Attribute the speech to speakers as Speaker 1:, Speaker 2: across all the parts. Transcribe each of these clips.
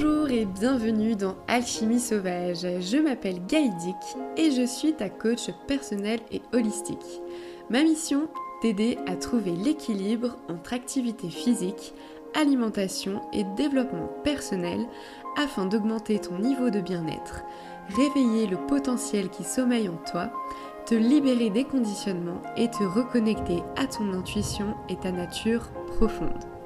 Speaker 1: Bonjour et bienvenue dans Alchimie Sauvage. Je m'appelle Gaïdic et je suis ta coach personnelle et holistique. Ma mission T'aider à trouver l'équilibre entre activité physique, alimentation et développement personnel afin d'augmenter ton niveau de bien-être, réveiller le potentiel qui sommeille en toi, te libérer des conditionnements et te reconnecter à ton intuition et ta nature profonde.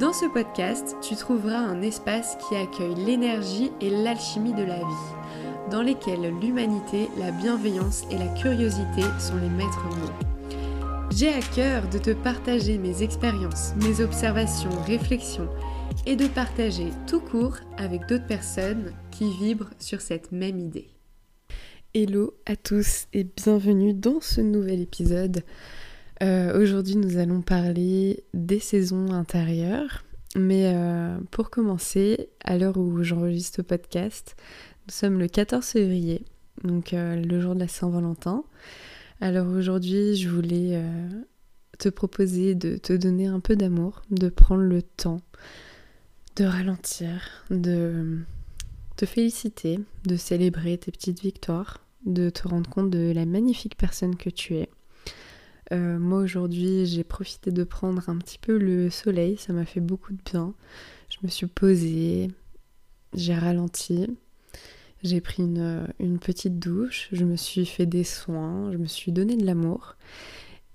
Speaker 1: Dans ce podcast, tu trouveras un espace qui accueille l'énergie et l'alchimie de la vie, dans lesquels l'humanité, la bienveillance et la curiosité sont les maîtres mots. J'ai à cœur de te partager mes expériences, mes observations, réflexions et de partager tout court avec d'autres personnes qui vibrent sur cette même idée. Hello à tous et bienvenue dans ce nouvel épisode. Euh, aujourd'hui nous allons parler des saisons intérieures. Mais euh, pour commencer, à l'heure où j'enregistre le podcast, nous sommes le 14 février, donc euh, le jour de la Saint-Valentin. Alors aujourd'hui, je voulais te proposer de te donner un peu d'amour, de prendre le temps, de ralentir, de te féliciter, de célébrer tes petites victoires, de te rendre compte de la magnifique personne que tu es. Euh, moi aujourd'hui j'ai profité de prendre un petit peu le soleil, ça m'a fait beaucoup de bien. Je me suis posée, j'ai ralenti, j'ai pris une, petite douche, je me suis fait des soins, je me suis donné de l'amour.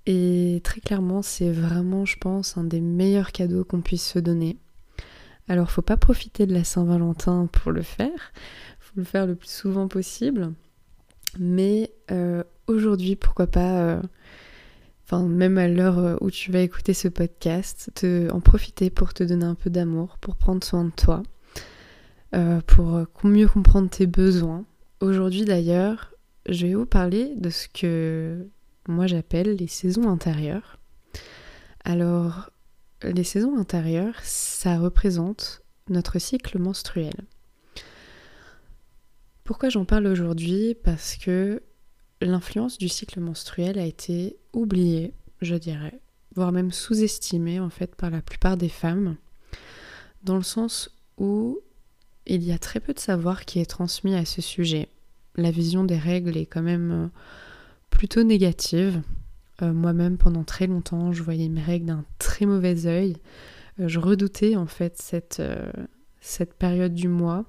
Speaker 1: Et très clairement c'est vraiment je pense un des meilleurs cadeaux qu'on puisse se donner. Alors faut pas profiter de la Saint-Valentin pour le faire, faut le faire le plus souvent possible. Mais euh, aujourd'hui pourquoi pas... Euh, même à l'heure euh, où tu vas écouter ce podcast, te, en profiter pour te donner un peu d'amour, pour prendre soin de toi, euh, pour euh, mieux comprendre tes besoins. Aujourd'hui d'ailleurs, je vais vous parler de ce que moi j'appelle les saisons intérieures. Alors, les saisons intérieures, ça représente notre cycle menstruel. Pourquoi j'en parle aujourd'hui? Parce que l'influence du cycle menstruel a été oubliée, je dirais, voire même sous-estimée en fait par la plupart des femmes, dans le sens où il y a très peu de savoir qui est transmis à ce sujet. La vision des règles est quand même euh, plutôt négative. Euh, moi-même, pendant très longtemps, je voyais mes règles d'un très mauvais œil. Euh, je redoutais en fait cette, cette période du mois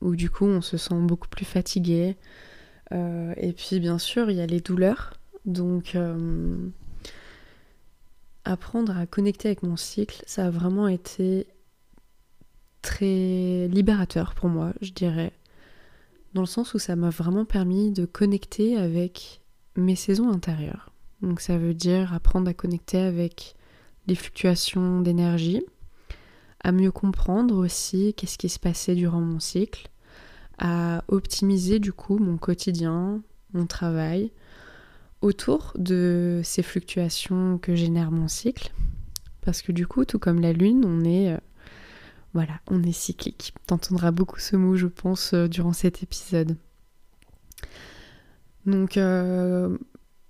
Speaker 1: où du coup on se sent beaucoup plus fatigué, euh, et puis bien sûr, il y a les douleurs. Donc euh, apprendre à connecter avec mon cycle, ça a vraiment été très libérateur pour moi, je dirais. Dans le sens où ça m'a vraiment permis de connecter avec mes saisons intérieures. Donc ça veut dire apprendre à connecter avec les fluctuations d'énergie, à mieux comprendre aussi qu'est-ce qui se passait durant mon cycle, à optimiser du coup mon quotidien, mon travail autour de ces fluctuations que génère mon cycle. Parce que du coup, tout comme la lune, on est euh, voilà, on est cyclique. T'entendras beaucoup ce mot, je pense, euh, durant cet épisode. Donc euh,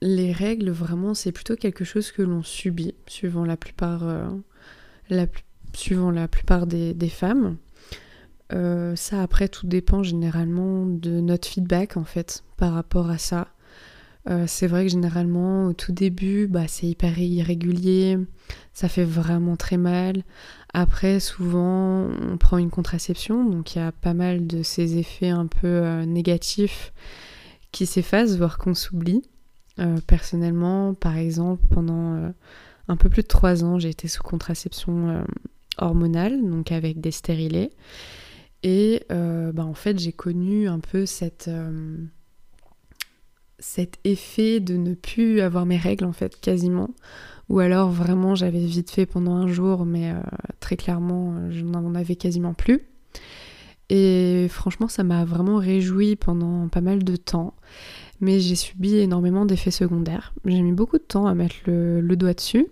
Speaker 1: les règles, vraiment, c'est plutôt quelque chose que l'on subit, suivant la plupart, suivant la plupart des femmes. Euh, ça après tout dépend généralement de notre feedback en fait par rapport à ça. Euh, c'est vrai que généralement au tout début bah, c'est hyper irrégulier, ça fait vraiment très mal. Après souvent on prend une contraception donc il y a pas mal de ces effets un peu euh, négatifs qui s'effacent voire qu'on s'oublie. personnellement par exemple pendant un peu plus de trois ans j'ai été sous contraception hormonale donc avec des stérilés. Et euh, bah, en fait, j'ai connu un peu euh, cet effet de ne plus avoir mes règles, en fait, quasiment. Ou alors, vraiment, j'avais vite fait pendant un jour, mais euh, très clairement, je n'en avais quasiment plus. Et franchement, ça m'a vraiment réjoui pendant pas mal de temps. Mais j'ai subi énormément d'effets secondaires. J'ai mis beaucoup de temps à mettre le doigt dessus.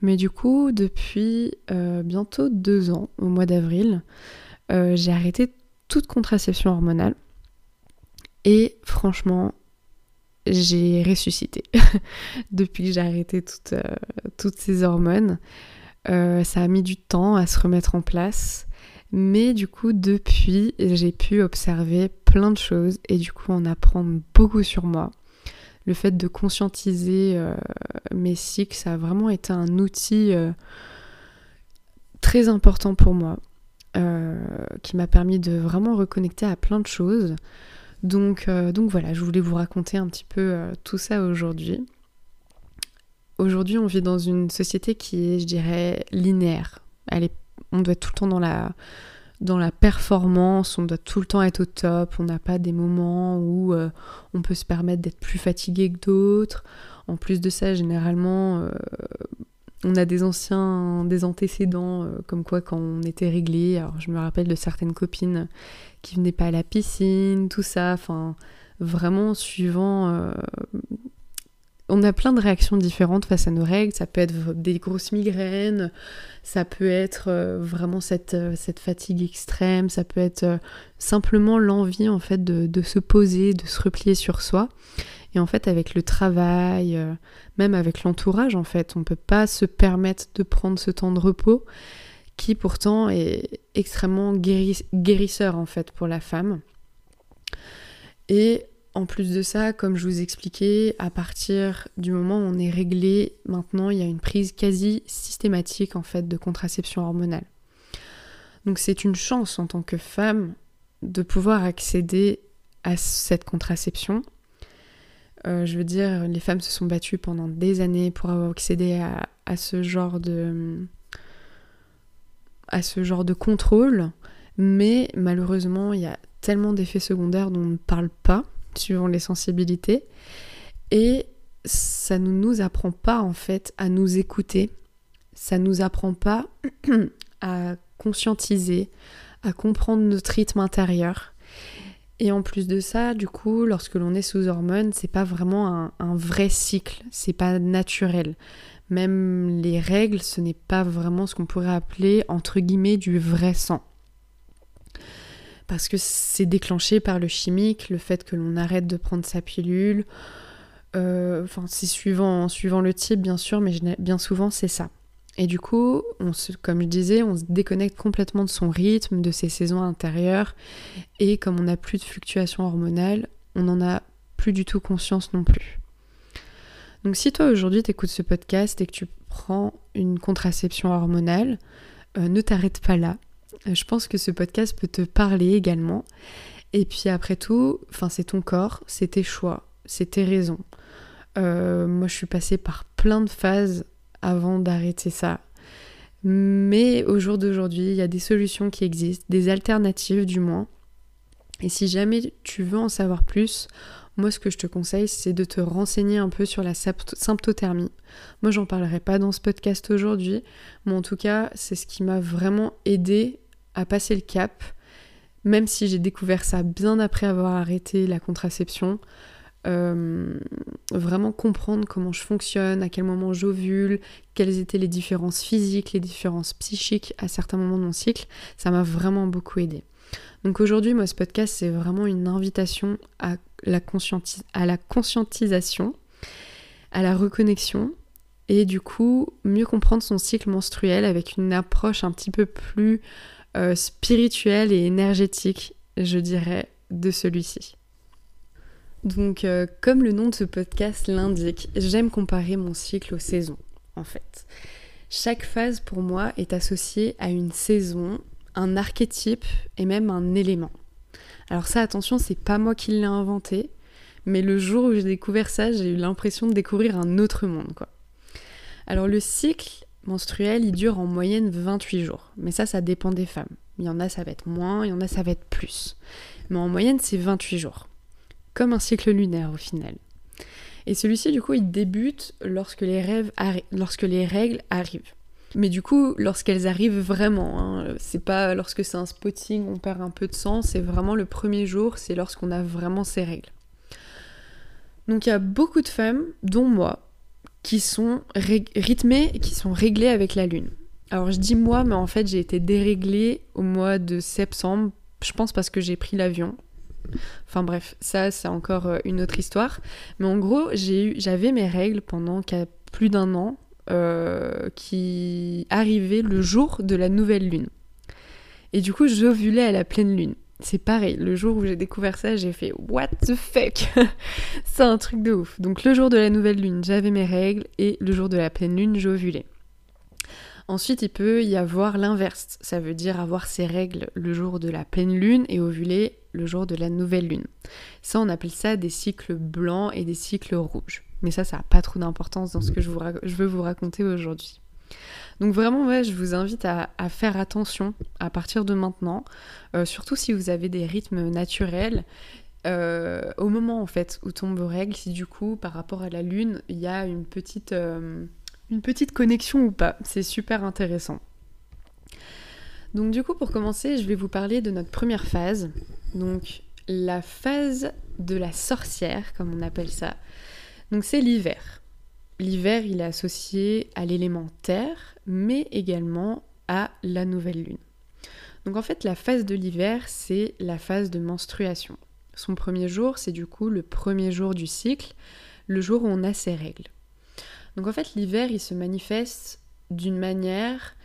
Speaker 1: Mais du coup, depuis bientôt deux ans, au mois d'avril, euh, j'ai arrêté toute contraception hormonale. Et franchement, j'ai ressuscité depuis que j'ai arrêté toutes, euh, ces hormones. Euh, ça a mis du temps à se remettre en place. Mais du coup, depuis, j'ai pu observer plein de choses et du coup en apprendre beaucoup sur moi. Le fait de conscientiser mes cycles, ça a vraiment été un outil très important pour moi, qui m'a permis de vraiment reconnecter à plein de choses. Donc, donc voilà, je voulais vous raconter un petit peu tout ça aujourd'hui. Aujourd'hui, on vit dans une société qui est, je dirais, linéaire. On doit être tout le temps dans la, performance, on doit tout le temps être au top, on n'a pas des moments où euh, on peut se permettre d'être plus fatigué que d'autres. En plus de ça, généralement, euh, on a des anciens, des antécédents, euh, comme quoi quand on était réglé, alors je me rappelle de certaines copines qui venaient pas à la piscine, tout ça, enfin vraiment suivant on a plein de réactions différentes face à nos règles. Ça peut être des grosses migraines, ça peut être euh, vraiment cette, euh, fatigue extrême, ça peut être euh, simplement l'envie en fait de, se poser, de se replier sur soi. Et en fait, avec le travail, même avec l'entourage, en fait, on ne peut pas se permettre de prendre ce temps de repos qui pourtant est extrêmement guérisseur en fait pour la femme. Et en plus de ça, comme je vous expliquais, à partir du moment où on est réglé, maintenant il y a une prise quasi systématique en fait de contraception hormonale. Donc c'est une chance en tant que femme de pouvoir accéder à cette contraception. Euh, je veux dire, les femmes se sont battues pendant des années pour avoir accédé à, à ce genre de à ce genre de contrôle, mais malheureusement il y a tellement d'effets secondaires dont on ne parle pas suivant les sensibilités. Et ça ne nous apprend pas en fait à nous écouter, ça nous apprend pas à conscientiser, à comprendre notre rythme intérieur. Et en plus de ça, du coup, lorsque l'on est sous hormones, c'est pas vraiment un, vrai cycle, c'est pas naturel. Même les règles, ce n'est pas vraiment ce qu'on pourrait appeler entre guillemets du vrai sang parce que c'est déclenché par le chimique, le fait que l'on arrête de prendre sa pilule. Euh, enfin, c'est suivant le type, bien sûr, mais bien souvent, c'est ça. Et du coup, comme je disais, on se déconnecte complètement de son rythme, de ses saisons intérieures. Et comme on n'a plus de fluctuations hormonales, on n'en a plus du tout conscience non plus. Donc si toi aujourd'hui t'écoutes ce podcast et que tu prends une contraception hormonale, euh, ne t'arrête pas là. Euh, je pense que ce podcast peut te parler également. Et puis après tout, c'est ton corps, c'est tes choix, c'est tes raisons. Euh, moi je suis passée par plein de phases avant d'arrêter ça. Mais au jour d'aujourd'hui, il y a des solutions qui existent, des alternatives du moins. Et si jamais tu veux en savoir plus, moi ce que je te conseille c'est de te renseigner un peu sur la symptothermie. Moi j'en parlerai pas dans ce podcast aujourd'hui, mais en tout cas c'est ce qui m'a vraiment aidé à passer le cap, même si j'ai découvert ça bien après avoir arrêté la contraception. Euh, vraiment comprendre comment je fonctionne, à quel moment j'ovule, quelles étaient les différences physiques, les différences psychiques à certains moments de mon cycle, ça m'a vraiment beaucoup aidé. Donc aujourd'hui, moi, ce podcast, c'est vraiment une invitation à la, à la conscientisation, à la reconnexion, et du coup, mieux comprendre son cycle menstruel avec une approche un petit peu plus euh, spirituel et énergétique, je dirais, de celui-ci. Donc, euh, comme le nom de ce podcast l'indique, j'aime comparer mon cycle aux saisons, en fait. Chaque phase, pour moi, est associée à une saison, un archétype et même un élément. Alors ça, attention, c'est pas moi qui l'ai inventé, mais le jour où j'ai découvert ça, j'ai eu l'impression de découvrir un autre monde, quoi. Alors le cycle menstruel, il dure en moyenne 28 jours. Mais ça, ça dépend des femmes. Il y en a, ça va être moins, il y en a, ça va être plus. Mais en moyenne, c'est 28 jours. Comme un cycle lunaire au final. Et celui-ci, du coup, il débute lorsque les, règles arrivent. Mais du coup, lorsqu'elles arrivent vraiment, hein, c'est pas lorsque c'est un spotting, on perd un peu de sang, c'est vraiment le premier jour, c'est lorsqu'on a vraiment ces règles. Donc il y a beaucoup de femmes, dont moi, qui sont rythmées, qui sont réglées avec la lune. Alors je dis moi, mais en fait j'ai été déréglée au mois de septembre, je pense parce que j'ai pris l'avion. Enfin bref, ça c'est encore euh, une autre histoire. Mais en gros, j'avais mes règles pendant plus d'un an euh, qui arrivaient le jour de la nouvelle lune. Et du coup, j'ovulais à la pleine lune. C'est pareil, le jour où j'ai découvert ça, j'ai fait What the fuck? C'est un truc de ouf. Donc le jour de la nouvelle lune, j'avais mes règles et le jour de la pleine lune, j'ovulais. Ensuite, il peut y avoir l'inverse. Ça veut dire avoir ses règles le jour de la pleine lune et ovuler le jour de la nouvelle lune. Ça, on appelle ça des cycles blancs et des cycles rouges. Mais ça, ça n'a pas trop d'importance dans ce que je, veux vous raconter aujourd'hui. Donc vraiment, je vous invite à, faire attention à partir de maintenant, euh, surtout si vous avez des rythmes naturels. Euh, au moment en fait où tombent vos règles, si du coup par rapport à la lune, il y a une petite, euh, une petite connexion ou pas, c'est super intéressant. Donc du coup pour commencer, je vais vous parler de notre première phase, donc la phase de la sorcière, comme on appelle ça. Donc c'est l'hiver. L'hiver, il est associé à l'élément terre, mais également à la nouvelle lune. Donc en fait, la phase de l'hiver, c'est la phase de menstruation. Son premier jour, c'est du coup le premier jour du cycle, le jour où on a ses règles. Donc en fait, l'hiver, il se manifeste d'une manière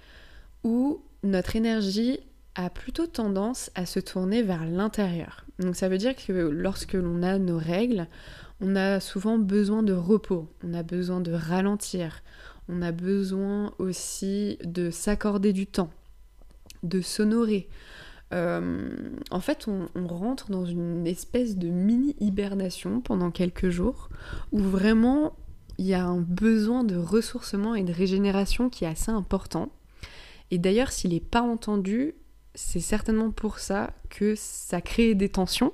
Speaker 1: où notre énergie a plutôt tendance à se tourner vers l'intérieur. Donc ça veut dire que lorsque l'on a nos règles, on a souvent besoin de repos, on a besoin de ralentir, on a besoin aussi de s'accorder du temps, de s'honorer. Euh, en fait, on, on, rentre dans une espèce de mini-hibernation pendant quelques jours où vraiment il y a un besoin de ressourcement et de régénération qui est assez important. Et d'ailleurs, s'il n'est pas entendu, c'est certainement pour ça que ça crée des tensions.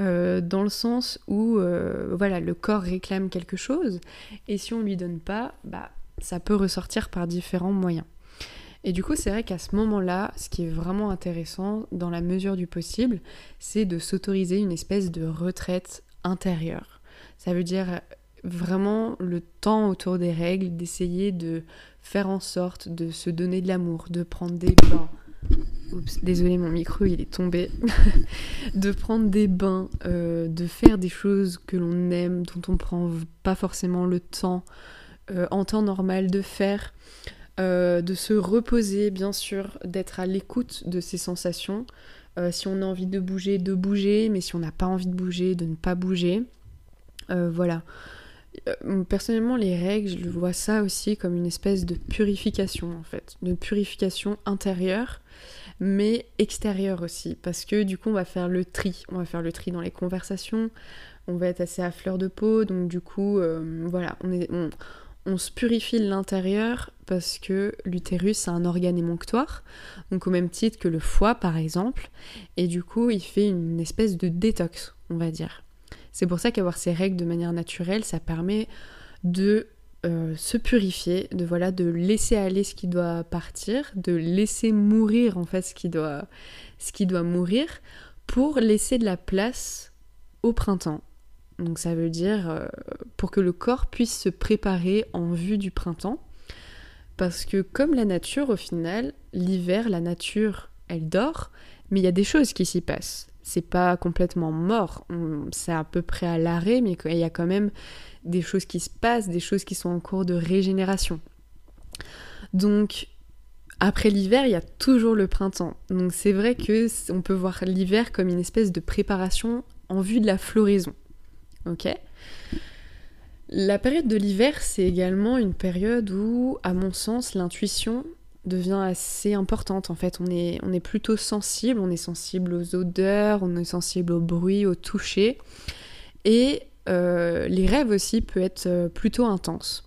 Speaker 1: Euh, dans le sens où euh, voilà, le corps réclame quelque chose et si on lui donne pas, bah, ça peut ressortir par différents moyens. Et du coup, c'est vrai qu'à ce moment-là, ce qui est vraiment intéressant, dans la mesure du possible, c'est de s'autoriser une espèce de retraite intérieure. Ça veut dire vraiment le temps autour des règles, d'essayer de faire en sorte de se donner de l'amour, de prendre des bains, Oups, désolé, mon micro il est tombé. de prendre des bains, euh, de faire des choses que l'on aime, dont on prend pas forcément le temps euh, en temps normal de faire. Euh, de se reposer, bien sûr, d'être à l'écoute de ses sensations. si on a envie de bouger, de bouger, mais si on n'a pas envie de bouger, de ne pas bouger. voilà. Personnellement, les règles, je vois ça aussi comme une espèce de purification, en fait, de purification intérieure mais extérieur aussi, parce que du coup on va faire le tri, on va faire le tri dans les conversations, on va être assez à fleur de peau, donc du coup euh, voilà, on, est, on, se purifie l'intérieur parce que l'utérus c'est un organe émonctoire, donc au même titre que le foie par exemple, et du coup il fait une espèce de détox, on va dire. C'est pour ça qu'avoir ces règles de manière naturelle, ça permet de euh, se purifier, de voilà, de laisser aller ce qui doit partir, de laisser mourir en fait ce qui doit, mourir, pour laisser de la place au printemps. Donc ça veut dire euh, pour que le corps puisse se préparer en vue du printemps. Parce que comme la nature, au final, l'hiver, la nature, elle dort, mais il y a des choses qui s'y passent. C'est pas complètement mort, c'est à peu près à l'arrêt, mais il y a quand même des choses qui se passent, des choses qui sont en cours de régénération. Donc après l'hiver, il y a toujours le printemps. Donc c'est vrai que on peut voir l'hiver comme une espèce de préparation en vue de la floraison. OK? La période de l'hiver, c'est également une période où à mon sens, l'intuition devient assez importante. En fait, on est, on est plutôt sensible, on est sensible aux odeurs, on est sensible au bruit, au toucher. Et euh, les rêves aussi peuvent être euh, plutôt intenses.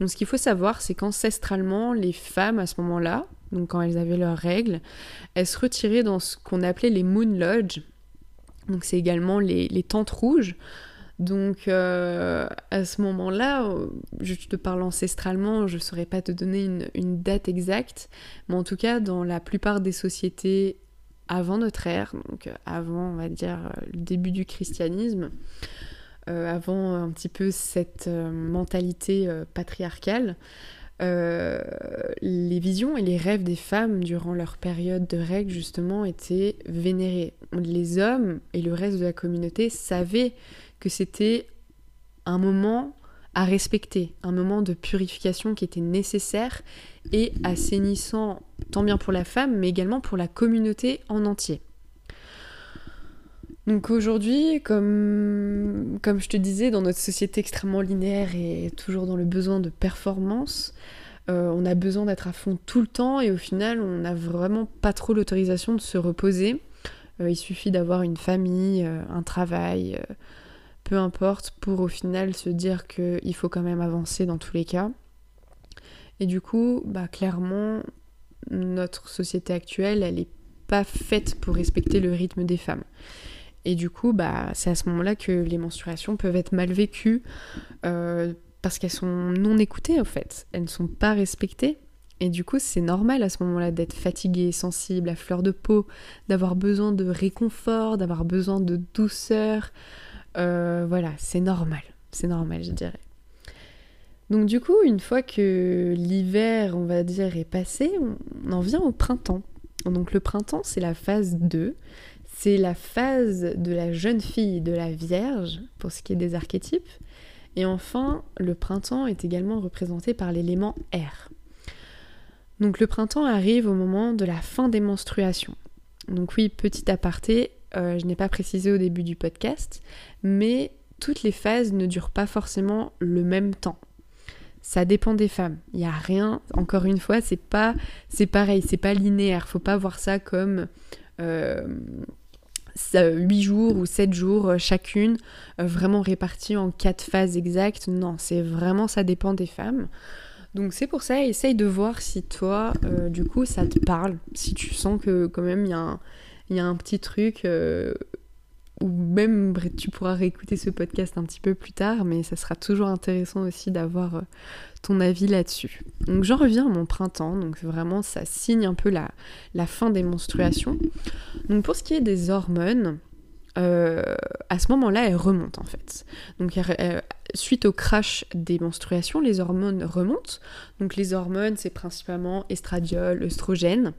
Speaker 1: Donc ce qu'il faut savoir, c'est qu'ancestralement, les femmes à ce moment-là, donc quand elles avaient leurs règles, elles se retiraient dans ce qu'on appelait les moon lodge. Donc c'est également les, tentes rouges. Donc euh, à ce moment-là, je te parle ancestralement, je ne saurais pas te donner une, date exacte, mais en tout cas dans la plupart des sociétés avant notre ère, donc avant on va dire le début du christianisme, euh, avant un petit peu cette euh, mentalité euh, patriarcale, les visions et les rêves des femmes durant leur période de règles justement étaient vénérés. Les hommes et le reste de la communauté savaient que c'était un moment à respecter, un moment de purification qui était nécessaire et assainissant tant bien pour la femme, mais également pour la communauté en entier. Donc aujourd'hui, comme, comme je te disais, dans notre société extrêmement linéaire et toujours dans le besoin de performance, euh, on a besoin d'être à fond tout le temps et au final, on n'a vraiment pas trop l'autorisation de se reposer. Euh, il suffit d'avoir une famille, euh, un travail, peu importe, pour au final se dire qu'il faut quand même avancer dans tous les cas. Et du coup, bah, clairement, notre société actuelle, elle n'est pas faite pour respecter le rythme des femmes. Et du coup, bah, c'est à ce moment-là que les menstruations peuvent être mal vécues euh, parce qu'elles sont non écoutées en fait. Elles ne sont pas respectées. Et du coup, c'est normal à ce moment-là d'être fatiguée, sensible, à fleur de peau, d'avoir besoin de réconfort, d'avoir besoin de douceur. Euh, voilà, c'est normal. C'est normal, je dirais. Donc du coup, une fois que l'hiver, on va dire, est passé, on en vient au printemps. Donc le printemps, c'est la phase 2. C'est la phase de la jeune fille, de la Vierge, pour ce qui est des archétypes. Et enfin, le printemps est également représenté par l'élément air. Donc le printemps arrive au moment de la fin des menstruations. Donc oui, petit aparté, euh, je n'ai pas précisé au début du podcast, mais toutes les phases ne durent pas forcément le même temps. Ça dépend des femmes. Il n'y a rien, encore une fois, c'est pas, c'est pareil, c'est pas linéaire. Faut pas voir ça comme euh, 8 jours ou 7 jours euh, chacune, euh, vraiment réparties en 4 phases exactes. Non, c'est vraiment ça dépend des femmes. Donc c'est pour ça, essaye de voir si toi, euh, du coup, ça te parle, si tu sens que quand même il y, a un petit truc ou même tu pourras réécouter ce podcast un petit peu plus tard, mais ça sera toujours intéressant aussi d'avoir euh, ton avis là-dessus. Donc j'en reviens à mon printemps, donc vraiment ça signe un peu la, la fin des menstruations. Donc pour ce qui est des hormones, euh, à ce moment-là, elles remontent en fait. Donc euh, suite au crash des menstruations, les hormones remontent. Donc les hormones, c'est principalement estradiol, œstrogène.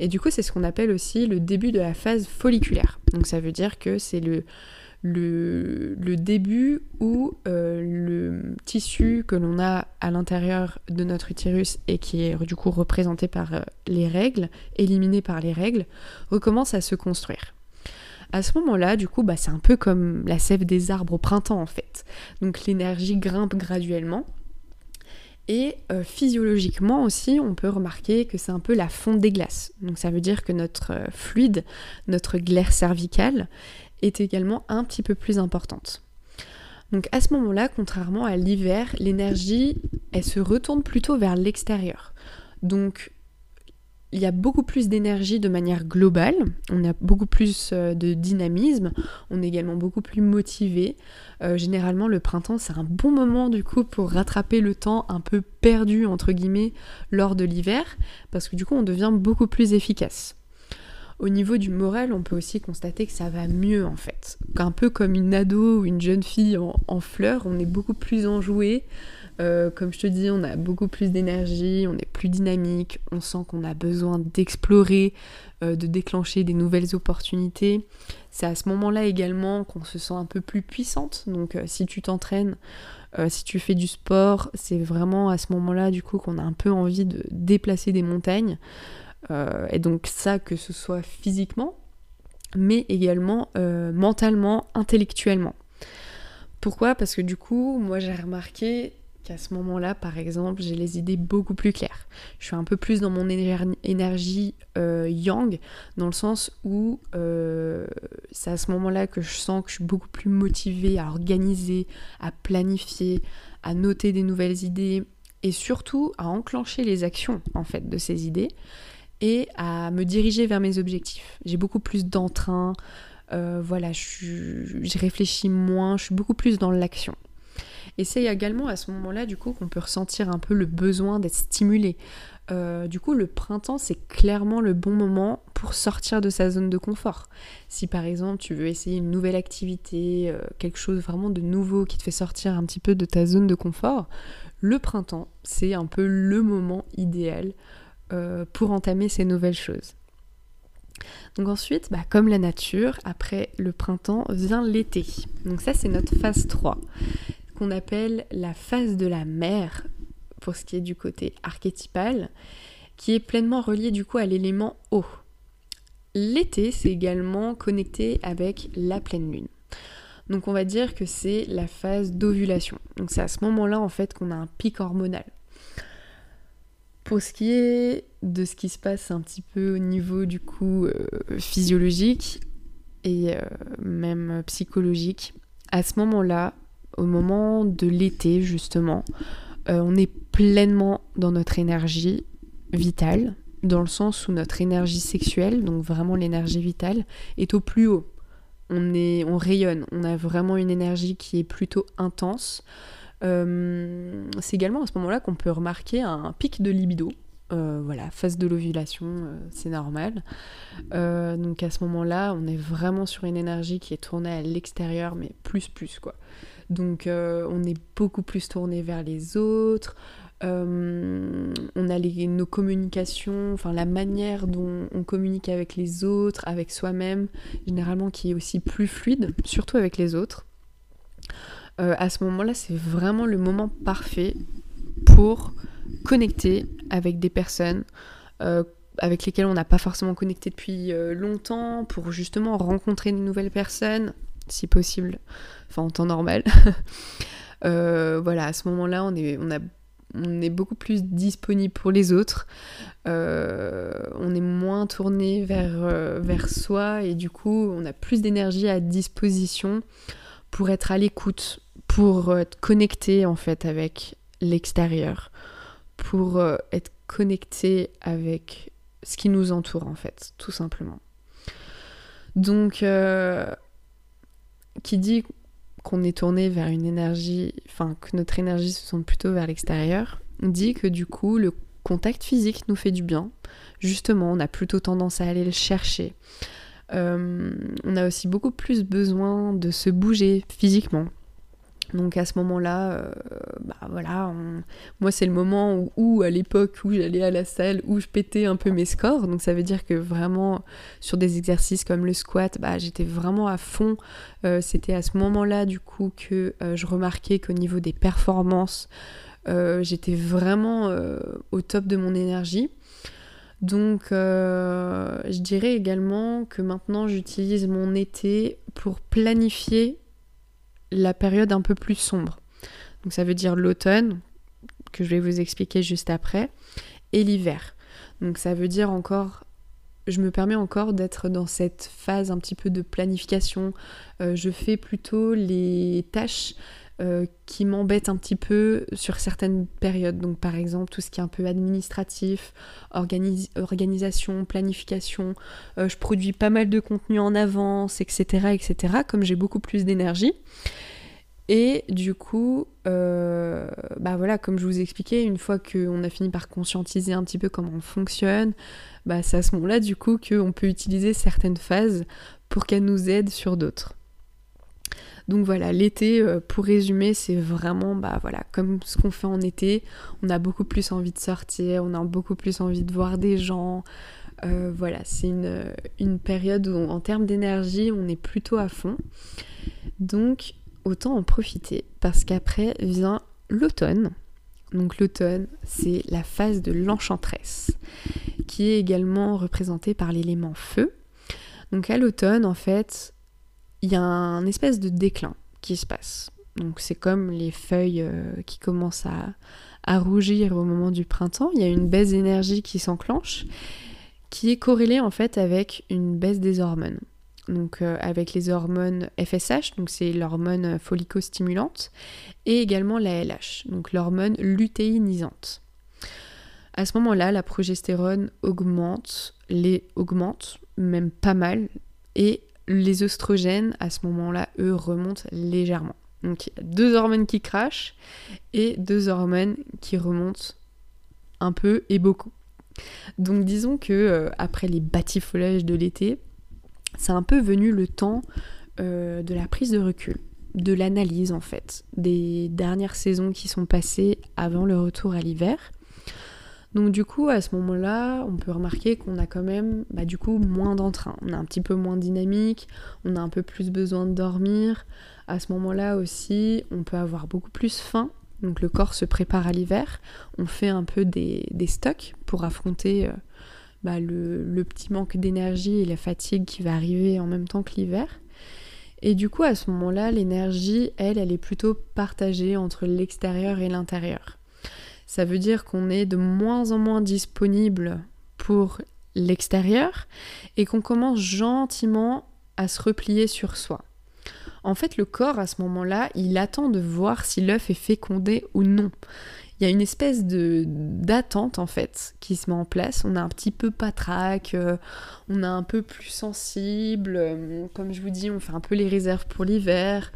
Speaker 1: Et du coup, c'est ce qu'on appelle aussi le début de la phase folliculaire. Donc ça veut dire que c'est le, le, début où euh, le tissu que l'on a à l'intérieur de notre utérus et qui est du coup représenté par les règles, éliminé par les règles, recommence à se construire à ce moment-là, du coup, bah, c'est un peu comme la sève des arbres au printemps en fait. Donc l'énergie grimpe graduellement. Et euh, physiologiquement aussi, on peut remarquer que c'est un peu la fonte des glaces. Donc ça veut dire que notre euh, fluide, notre glaire cervicale, est également un petit peu plus importante. Donc à ce moment-là, contrairement à l'hiver, l'énergie, elle se retourne plutôt vers l'extérieur. Donc il y a beaucoup plus d'énergie de manière globale, on a beaucoup plus euh, de dynamisme, on est également beaucoup plus motivé. Euh, généralement, le printemps, c'est un bon moment du coup pour rattraper le temps un peu perdu, entre guillemets, lors de l'hiver, parce que du coup, on devient beaucoup plus efficace. Au niveau du moral, on peut aussi constater que ça va mieux en fait. Un peu comme une ado ou une jeune fille en, en fleurs, on est beaucoup plus enjoué, euh, comme je te dis, on a beaucoup plus d'énergie, on est plus dynamique, on sent qu'on a besoin d'explorer, euh, de déclencher des nouvelles opportunités. C'est à ce moment-là également qu'on se sent un peu plus puissante. Donc euh, si tu t'entraînes, si tu fais du sport, c'est vraiment à ce moment-là du coup qu'on a un peu envie de déplacer des montagnes. et donc ça, que ce soit physiquement, mais également mentalement, intellectuellement. Pourquoi? Parce que du coup, moi j'ai remarqué qu'à ce moment-là, par exemple, j'ai les idées beaucoup plus claires. Je suis un peu plus dans mon énergie euh, yang, dans le sens où euh, c'est à ce moment-là que je sens que je suis beaucoup plus motivée à organiser, à planifier, à noter des nouvelles idées et surtout à enclencher les actions en fait de ces idées et à me diriger vers mes objectifs. J'ai beaucoup plus d'entrain, euh, voilà, je, je réfléchis moins, je suis beaucoup plus dans l'action. Et c'est également à ce moment-là, du coup, qu'on peut ressentir un peu le besoin d'être stimulé. Euh, du coup, le printemps, c'est clairement le bon moment pour sortir de sa zone de confort. Si par exemple, tu veux essayer une nouvelle activité, euh, quelque chose vraiment de nouveau qui te fait sortir un petit peu de ta zone de confort, le printemps, c'est un peu le moment idéal euh, pour entamer ces nouvelles choses. Donc ensuite, bah, comme la nature, après le printemps vient l'été. Donc ça c'est notre phase 3. Qu'on appelle la phase de la mer, pour ce qui est du côté archétypal, qui est pleinement relié du coup à l'élément eau. L'été, c'est également connecté avec la pleine lune. Donc on va dire que c'est la phase d'ovulation. Donc c'est à ce moment-là en fait qu'on a un pic hormonal. Pour ce qui est de ce qui se passe un petit peu au niveau du coup euh, physiologique et euh, même psychologique, à ce moment-là, au moment de l'été justement, euh, on est pleinement dans notre énergie vitale, dans le sens où notre énergie sexuelle, donc vraiment l'énergie vitale, est au plus haut. On, est, on rayonne, on a vraiment une énergie qui est plutôt intense. Euh, c'est également à ce moment-là qu'on peut remarquer un pic de libido. Euh, voilà, phase de l'ovulation, c'est normal. donc à ce moment-là, on est vraiment sur une énergie qui est tournée à l'extérieur, mais plus plus quoi. Donc on est beaucoup plus tourné vers les autres. on a nos communications, enfin la manière dont on communique avec les autres, avec soi-même, généralement qui est aussi plus fluide, surtout avec les autres. Euh, à ce moment-là, c'est vraiment le moment parfait pour connecter avec des personnes euh, avec lesquelles on n'a pas forcément connecté depuis euh, longtemps, pour justement rencontrer de nouvelles personnes, si possible, enfin en temps normal. voilà, à ce moment-là, on est, beaucoup plus disponible pour les autres, on est moins tourné vers, vers soi et du coup, on a plus d'énergie à disposition pour être à l'écoute pour euh, être connecté en fait avec l'extérieur, pour euh, être connecté avec ce qui nous entoure en fait, tout simplement. Donc, euh, qui dit qu'on est tourné vers une énergie, enfin que notre énergie se sent plutôt vers l'extérieur, dit que du coup le contact physique nous fait du bien. Justement, on a plutôt tendance à aller le chercher. on a aussi beaucoup plus besoin de se bouger physiquement, donc à ce moment-là, euh, bah voilà, moi c'est le moment où, à l'époque où j'allais à la salle, où je pétais un peu mes scores. Donc ça veut dire que vraiment sur des exercices comme le squat, bah, j'étais vraiment à fond. Euh, c'était à ce moment-là du coup que euh, je remarquais qu'au niveau des performances, j'étais vraiment au top de mon énergie. Donc je dirais également que maintenant j'utilise mon été pour planifier la période un peu plus sombre. Donc ça veut dire l'automne, que je vais vous expliquer juste après, et l'hiver. Donc ça veut dire encore, je me permets encore d'être dans cette phase un petit peu de planification. Euh, je fais plutôt les tâches euh, qui m'embêtent un petit peu sur certaines périodes. Donc par exemple tout ce qui est un peu administratif, organisation, planification. Euh, je produis pas mal de contenu en avance, etc. etc. comme j'ai beaucoup plus d'énergie. Et du coup, euh, bah voilà, comme je vous expliquais, une fois qu'on a fini par conscientiser un petit peu comment on fonctionne, bah c'est à ce moment-là du coup qu'on peut utiliser certaines phases pour qu'elles nous aident sur d'autres. Donc voilà, l'été, euh, pour résumer, c'est vraiment, bah voilà, comme ce qu'on fait en été, on a beaucoup plus envie de sortir, on a beaucoup plus envie de voir des gens. Euh, voilà, c'est une, une période où, en termes d'énergie, on est plutôt à fond. Donc, autant en profiter parce qu'après vient l'automne. Donc l'automne, c'est la phase de l'enchantresse qui est également représentée par l'élément feu. Donc à l'automne, en fait, il y a un espèce de déclin qui se passe. Donc c'est comme les feuilles euh, qui commencent à, rougir au moment du printemps. Il y a une baisse d'énergie qui s'enclenche qui est corrélée en fait avec une baisse des hormones donc euh, avec les hormones FSH, donc c'est l'hormone follicostimulante, et également la LH, donc l'hormone lutéinisante. À ce moment-là, la progestérone augmente, les augmente même pas mal, et les oestrogènes, à ce moment-là, eux, remontent légèrement. Donc il y a deux hormones qui crachent et deux hormones qui remontent un peu et beaucoup. Donc disons que euh, après les batifolages de l'été, c'est un peu venu le temps euh, de la prise de recul, de l'analyse en fait, des dernières saisons qui sont passées avant le retour à l'hiver. Donc du coup, à ce moment-là, on peut remarquer qu'on a quand même bah, du coup moins d'entrain. On a un petit peu moins dynamique, on a un peu plus besoin de dormir. À ce moment-là aussi, on peut avoir beaucoup plus faim. Donc le corps se prépare à l'hiver. On fait un peu des, stocks pour affronter euh, bah, le, petit manque d'énergie et la fatigue qui va arriver en même temps que l'hiver. Et du coup, à ce moment-là, l'énergie, elle, elle est plutôt partagée entre l'extérieur et l'intérieur. Ça veut dire qu'on est de moins en moins disponible pour l'extérieur et qu'on commence gentiment à se replier sur soi. En fait, le corps, à ce moment-là, il attend de voir si l'œuf est fécondé ou non. Il y a une espèce de d'attente en fait qui se met en place. On est un petit peu patraque, euh, on est un peu plus sensible. Euh, comme je vous dis, on fait un peu les réserves pour l'hiver.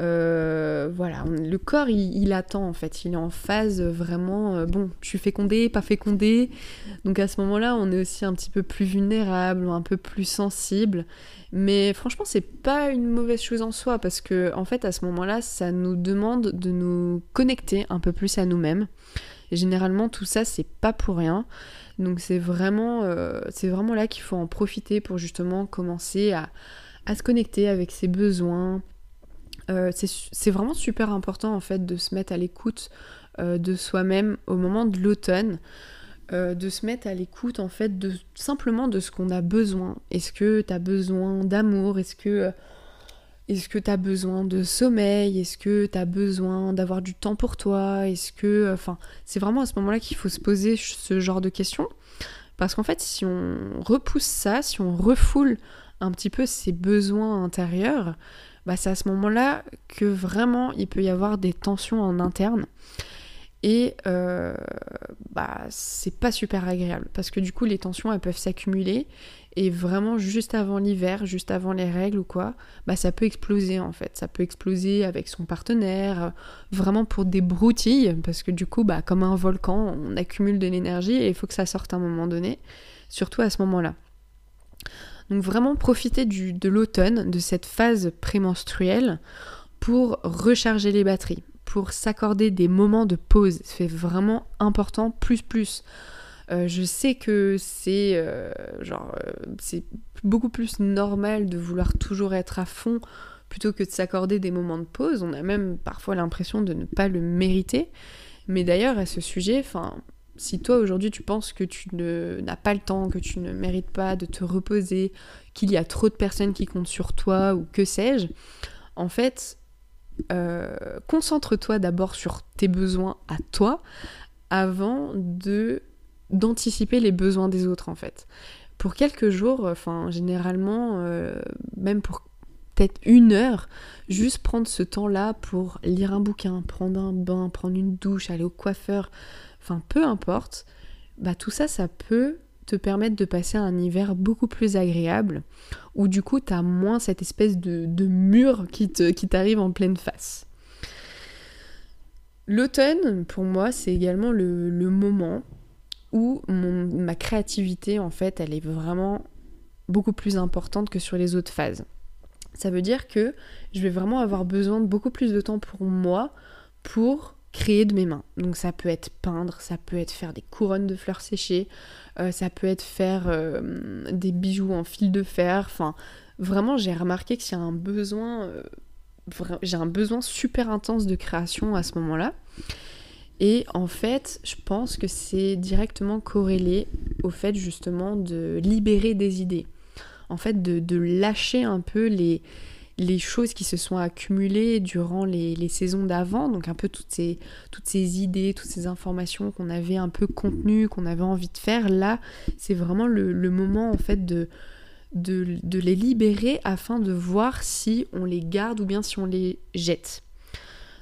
Speaker 1: Euh, voilà, le corps il, attend en fait, il est en phase vraiment, euh, bon, je suis fécondée, pas fécondée, donc à ce moment-là on est aussi un petit peu plus vulnérable, un peu plus sensible, mais franchement c'est pas une mauvaise chose en soi parce que en fait à ce moment-là ça nous demande de nous connecter un peu plus à nous-mêmes, et généralement tout ça c'est pas pour rien, donc c'est vraiment, euh, c'est vraiment là qu'il faut en profiter pour justement commencer à, à se connecter avec ses besoins, euh, c'est vraiment super important en fait de se mettre à l'écoute euh, de soi-même au moment de l'automne, euh, de se mettre à l'écoute en fait de simplement de ce qu'on a besoin. Est-ce que tu as besoin d'amour? Est-ce que est-ce tu as besoin de sommeil? Est-ce que tu as besoin d'avoir du temps pour toi? Est-ce que enfin, c'est vraiment à ce moment-là qu'il faut se poser ce genre de questions. Parce qu'en fait, si on repousse ça, si on refoule un petit peu ses besoins intérieurs, bah, c'est à ce moment-là que vraiment il peut y avoir des tensions en interne. Et euh, bah, c'est pas super agréable parce que du coup les tensions elles peuvent s'accumuler et vraiment juste avant l'hiver, juste avant les règles ou quoi, bah ça peut exploser en fait. Ça peut exploser avec son partenaire, vraiment pour des broutilles parce que du coup bah comme un volcan on accumule de l'énergie et il faut que ça sorte à un moment donné, surtout à ce moment-là. Donc vraiment profiter de l'automne, de cette phase prémenstruelle, pour recharger les batteries, pour s'accorder des moments de pause. C'est vraiment important, plus plus. Euh, je sais que c'est euh, genre euh, c'est beaucoup plus normal de vouloir toujours être à fond plutôt que de s'accorder des moments de pause. On a même parfois l'impression de ne pas le mériter. Mais d'ailleurs à ce sujet, enfin si toi aujourd'hui tu penses que tu n'as pas le temps, que tu ne mérites pas de te reposer, qu'il y a trop de personnes qui comptent sur toi ou que sais-je, en fait, euh, concentre-toi d'abord sur tes besoins à toi avant de d'anticiper les besoins des autres en fait. Pour quelques jours, enfin généralement, euh, même pour peut-être une heure, juste prendre ce temps-là pour lire un bouquin, prendre un bain, prendre une douche, aller au coiffeur, enfin peu importe, bah tout ça, ça peut te permettre de passer un hiver beaucoup plus agréable, où du coup, tu as moins cette espèce de, mur qui t'arrive en pleine face. L'automne, pour moi, c'est également le, moment où ma créativité, en fait, elle est vraiment beaucoup plus importante que sur les autres phases. Ça veut dire que je vais vraiment avoir besoin de beaucoup plus de temps pour moi pour créer de mes mains. Donc ça peut être peindre, ça peut être faire des couronnes de fleurs séchées, euh, ça peut être faire euh, des bijoux en fil de fer. Enfin, vraiment, j'ai remarqué qu'il y un besoin, euh, j'ai un besoin super intense de création à ce moment-là. Et en fait, je pense que c'est directement corrélé au fait justement de libérer des idées. En fait, de lâcher un peu les, les choses qui se sont accumulées durant les, saisons d'avant, donc un peu toutes ces, toutes idées, toutes ces informations qu'on avait un peu contenues, qu'on avait envie de faire, là, c'est vraiment le, moment en fait de, de, de, les libérer afin de voir si on les garde ou bien si on les jette.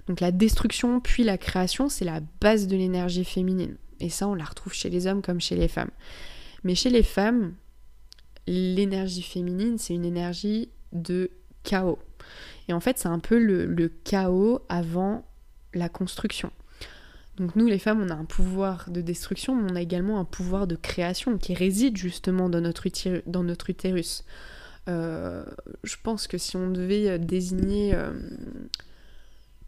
Speaker 1: Donc la destruction puis la création, c'est la base de l'énergie féminine. Et ça, on la retrouve chez les hommes comme chez les femmes. Mais chez les femmes, l'énergie féminine, c'est une énergie de chaos. Et en fait, c'est un peu le, chaos avant la construction. Donc nous, les femmes, on a un pouvoir de destruction, mais on a également un pouvoir de création qui réside justement dans notre, utérus. Euh, je pense que si on devait désigner euh,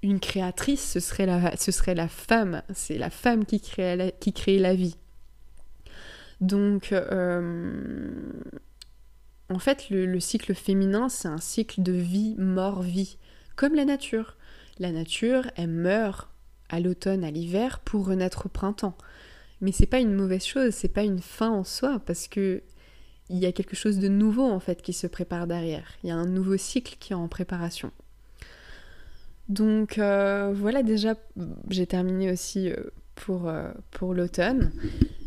Speaker 1: une créatrice, ce serait la, femme. C'est la femme qui crée la, qui crée la vie. Donc, euh, en fait, le, cycle féminin, c'est un cycle de vie, mort, vie, comme la nature. La nature, elle meurt à l'automne, à l'hiver, pour renaître au printemps. Mais c'est pas une mauvaise chose, c'est pas une fin en soi, parce que il y a quelque chose de nouveau en fait qui se prépare derrière. Il y a un nouveau cycle qui est en préparation. Donc euh, voilà déjà, j'ai terminé aussi euh, euh, pour l'automne.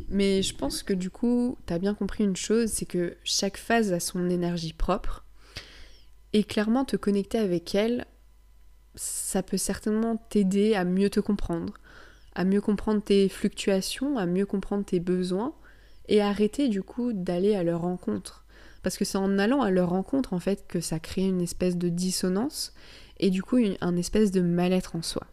Speaker 1: Mais je pense que du coup, tu as bien compris une chose, c'est que chaque phase a son énergie propre. Et clairement, te connecter avec elle, ça peut certainement t'aider à mieux te comprendre, à mieux comprendre tes fluctuations, à mieux comprendre tes besoins, et arrêter du coup d'aller à leur rencontre. Parce que c'est en allant à leur rencontre en fait que ça crée une espèce de dissonance et du coup un espèce de mal-être en soi.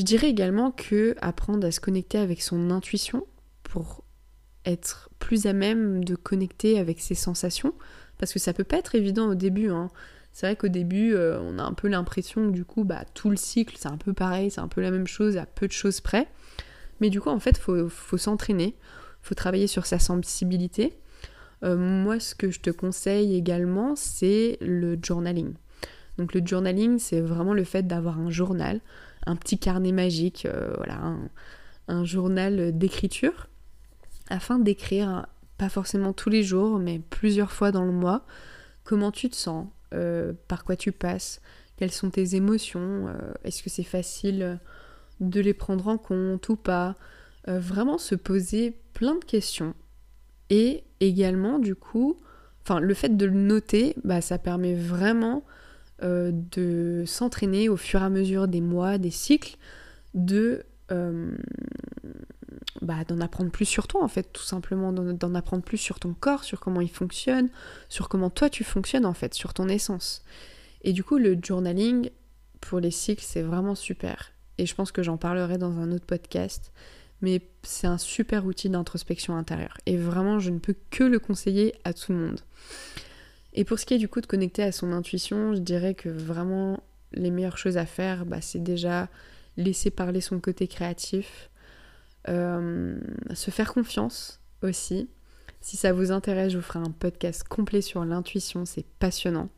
Speaker 1: Je dirais également que apprendre à se connecter avec son intuition pour être plus à même de connecter avec ses sensations, parce que ça peut pas être évident au début. Hein. C'est vrai qu'au début, euh, on a un peu l'impression que du coup, bah, tout le cycle, c'est un peu pareil, c'est un peu la même chose à peu de choses près. Mais du coup, en fait, il faut, faut s'entraîner, faut travailler sur sa sensibilité. Euh, moi, ce que je te conseille également, c'est le journaling. Donc le journaling, c'est vraiment le fait d'avoir un journal, un petit carnet magique, euh, voilà, un, journal d'écriture, afin d'écrire, pas forcément tous les jours, mais plusieurs fois dans le mois, comment tu te sens, euh, par quoi tu passes, quelles sont tes émotions, euh, est-ce que c'est facile de les prendre en compte ou pas, vraiment se poser plein de questions. Et également, du coup, le fait de le noter, bah, ça permet vraiment euh, de s'entraîner au fur et à mesure des mois, des cycles, de euh, bah, d'en apprendre plus sur toi en fait, tout simplement, d'en apprendre plus sur ton corps, sur comment il fonctionne, sur comment toi tu fonctionnes en fait, sur ton essence. Et du coup, le journaling pour les cycles, c'est vraiment super. Et je pense que j'en parlerai dans un autre podcast. Mais c'est un super outil d'introspection intérieure. Et vraiment, je ne peux que le conseiller à tout le monde. Et pour ce qui est du coup de connecter à son intuition, je dirais que vraiment les meilleures choses à faire, bah, c'est déjà laisser parler son côté créatif, euh, se faire confiance aussi. Si ça vous intéresse, je vous ferai un podcast complet sur l'intuition, c'est passionnant.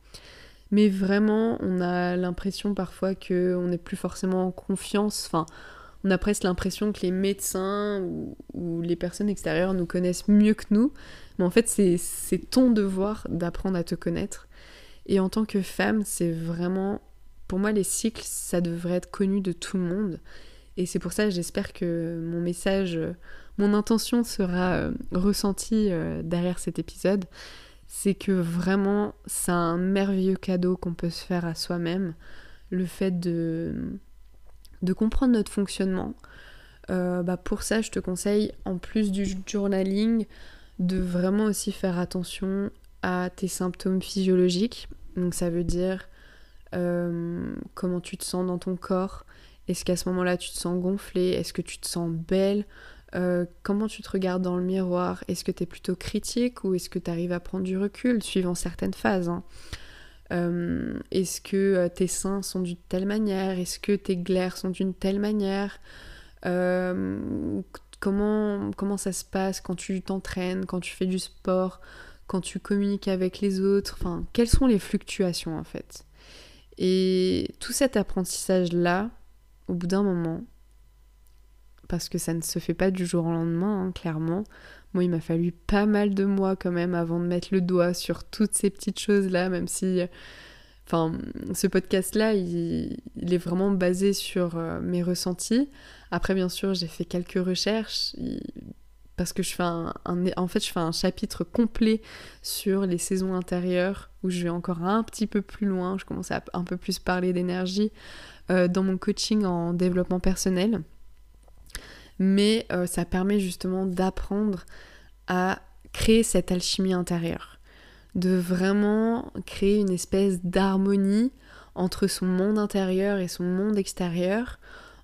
Speaker 1: Mais vraiment, on a l'impression parfois qu'on n'est plus forcément en confiance. Enfin, on a presque l'impression que les médecins ou, les personnes extérieures nous connaissent mieux que nous. Mais en fait, c'est ton devoir d'apprendre à te connaître. Et en tant que femme, c'est vraiment... Pour moi, les cycles, ça devrait être connu de tout le monde. Et c'est pour ça, j'espère que mon message, mon intention sera euh, ressentie euh, derrière cet épisode. C'est que vraiment, c'est un merveilleux cadeau qu'on peut se faire à soi-même. Le fait de de comprendre notre fonctionnement. Euh, bah pour ça, je te conseille, en plus du journaling, de vraiment aussi faire attention à tes symptômes physiologiques. Donc ça veut dire euh, comment tu te sens dans ton corps. Est-ce qu'à ce, moment-là tu te sens gonflé? Est-ce que tu te sens belle? Euh, Comment tu te regardes dans le miroir? Est-ce que tu es plutôt critique ou est-ce que tu arrives à prendre du recul suivant certaines phases hein? Euh, est-ce que euh, tes seins sont d'une telle manière? Est-ce que tes glaires sont d'une telle manière? Euh, comment, comment ça se passe quand tu t'entraînes, quand tu fais du sport, quand tu communiques avec les autres? Enfin, quelles sont les fluctuations en fait? Et tout cet apprentissage-là, au bout d'un moment, parce que ça ne se fait pas du jour au lendemain, hein, clairement, moi, il m'a fallu pas mal de mois quand même avant de mettre le doigt sur toutes ces petites choses-là, même si. Enfin, ce podcast-là, il, est vraiment basé sur euh, mes ressentis. Après, bien sûr, j'ai fait quelques recherches parce que je fais un, en fait, je fais un chapitre complet sur les saisons intérieures où je vais encore un petit peu plus loin. Je commence à un peu plus parler d'énergie euh, dans mon coaching en développement personnel mais euh, ça permet justement d'apprendre à créer cette alchimie intérieure, de vraiment créer une espèce d'harmonie entre son monde intérieur et son monde extérieur,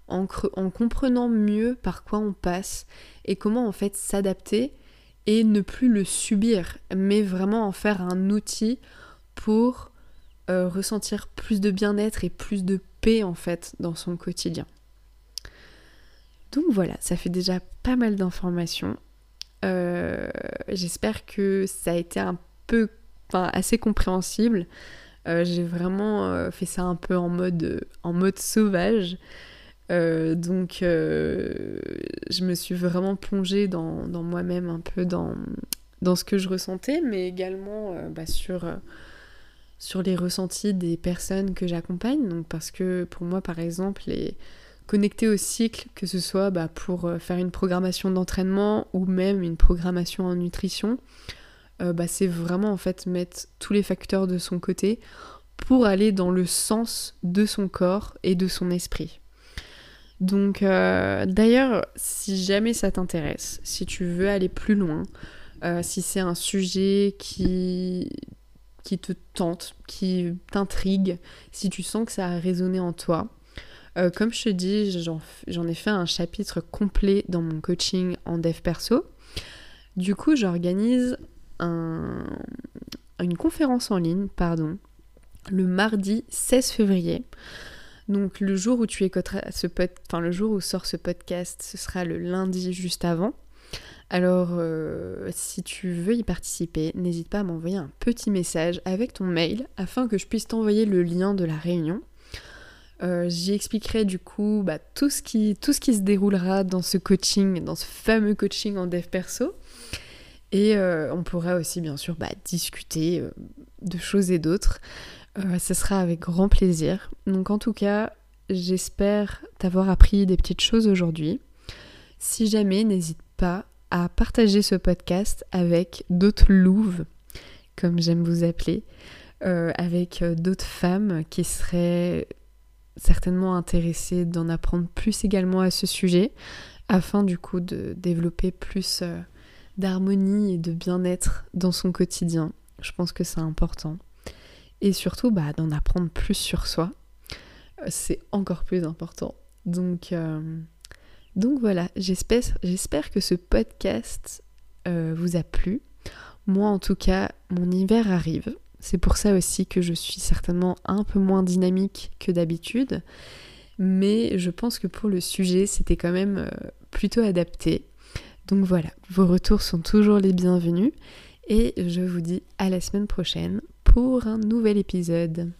Speaker 1: en, en, comprenant mieux par quoi on passe et comment en fait s'adapter et ne plus le subir, mais vraiment en faire un outil pour euh, ressentir plus de bien-être et plus de paix en fait dans son quotidien. Donc voilà, ça fait déjà pas mal d'informations. J'espère que ça a été un peu, enfin, assez compréhensible. J'ai vraiment fait ça un peu en mode, sauvage. donc je me suis vraiment plongée dans, moi-même un peu dans, dans ce que je ressentais, mais également bah, sur sur les ressentis des personnes que j'accompagne. Donc parce que pour moi, par exemple, les connecter au cycle, que ce soit bah, pour euh, faire une programmation d'entraînement ou même une programmation en nutrition, euh, bah, c'est vraiment en fait mettre tous les facteurs de son côté pour aller dans le sens de son corps et de son esprit. Donc euh, d'ailleurs, si jamais ça t'intéresse, si tu veux aller plus loin, si c'est un sujet qui qui te tente, qui t'intrigue, si tu sens que ça a résonné en toi. Euh, comme je te dis, j'en ai fait un chapitre complet dans mon coaching en dev perso. Du coup, j'organise un, une conférence en ligne, pardon, le mardi 16 février. Donc le jour où tu écouteras ce pod... enfin le jour où sort ce podcast, ce sera le lundi juste avant. Alors, euh, si tu veux y participer, n'hésite pas à m'envoyer un petit message avec ton mail afin que je puisse t'envoyer le lien de la réunion. Euh, j'y expliquerai du coup bah, tout, ce qui, se déroulera dans ce coaching, dans ce fameux coaching en dev perso. Et euh, on pourra aussi bien sûr bah, discuter de choses et d'autres. ce sera avec grand plaisir. Donc en tout cas, j'espère t'avoir appris des petites choses aujourd'hui. Si jamais, n'hésite pas à partager ce podcast avec d'autres louves, comme j'aime vous appeler, euh, avec euh, d'autres femmes qui seraient certainement intéressées d'en apprendre plus également à ce sujet, afin du coup de développer plus euh, d'harmonie et de bien-être dans son quotidien. Je pense que c'est important. Et surtout bah, d'en apprendre plus sur soi. C'est encore plus important. Donc donc voilà, j'espère que ce podcast euh, vous a plu. Moi en tout cas, mon hiver arrive. C'est pour ça aussi que je suis certainement un peu moins dynamique que d'habitude. Mais je pense que pour le sujet, c'était quand même euh, plutôt adapté. Donc voilà, vos retours sont toujours les bienvenus. Et je vous dis à la semaine prochaine pour un nouvel épisode.